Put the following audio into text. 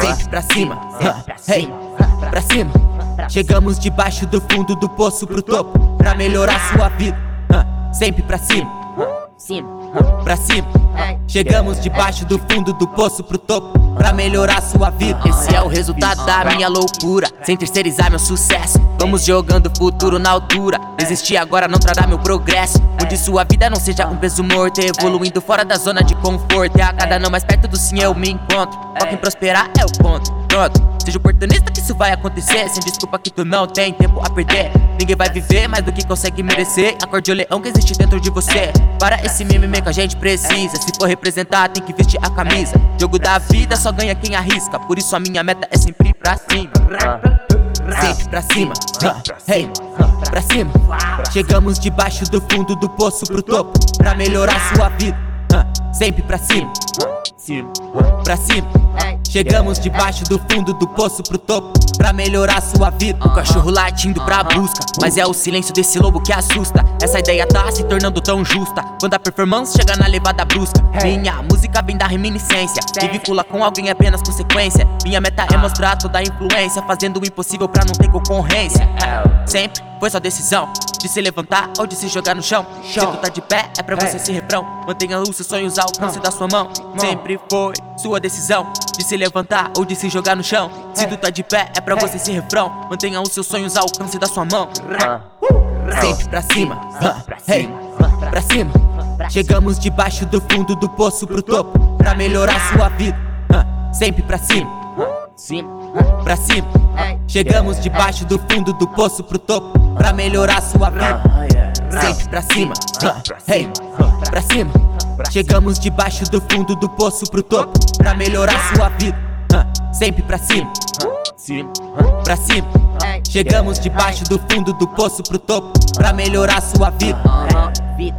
Sempre pra cima, hey, pra cima. Chegamos debaixo do fundo do poço pro topo pra melhorar sua vida. Sempre pra cima, pra cima. Chegamos debaixo do fundo do poço pro topo pra melhorar sua vida. Esse é o resultado da minha loucura, sem terceirizar meu sucesso. Vamos jogando o futuro na altura. Desistir agora não trará meu progresso. Onde sua vida não seja um peso morto, evoluindo fora da zona de conforto. É a cada não mais perto do sim eu me encontro. Foca em prosperar é o ponto. Pronto, seja oportunista que isso vai acontecer. Sem desculpa que tu não tem tempo a perder. Ninguém vai viver mais do que consegue merecer. Acorde o leão que existe dentro de você. Para esse mimimi que a gente precisa. Se for representar, tem que vestir a camisa. Jogo da vida só ganha quem arrisca. Por isso a minha meta é sempre pra cima. Sempre pra cima, hey, pra cima. Chegamos debaixo do fundo do poço pro topo pra melhorar sua vida. Sempre pra cima, pra cima. Chegamos debaixo do fundo do poço pro topo pra melhorar sua vida. O cachorro latindo pra busca, mas é o silêncio desse lobo que assusta. Essa ideia tá se tornando tão justa quando a performance chega na levada brusca. Minha música vem da reminiscência, e vincula com alguém é apenas consequência. Minha meta é mostrar toda a influência, fazendo o impossível pra não ter concorrência. Sempre foi sua decisão de se levantar ou de se jogar no chão. Se tu tá de pé, é pra você ser refrão. Mantenha os seus sonhos ao alcance da sua mão. Sempre foi sua decisão de se levantar ou de se jogar no chão. Se tu tá de pé, é pra você ser refrão. Mantenha os seus sonhos ao alcance da sua mão. Sempre pra cima, hey, pra cima. Chegamos debaixo do fundo do poço pro topo pra melhorar sua vida. Sempre pra cima, pra cima. Chegamos debaixo do fundo do poço pro topo pra melhorar sua vida. Sempre pra cima, hey, pra cima. Chegamos debaixo do fundo do poço pro topo pra melhorar sua vida. Sempre pra cima, pra cima. Chegamos debaixo do fundo do poço pro topo pra melhorar sua vida. Vida.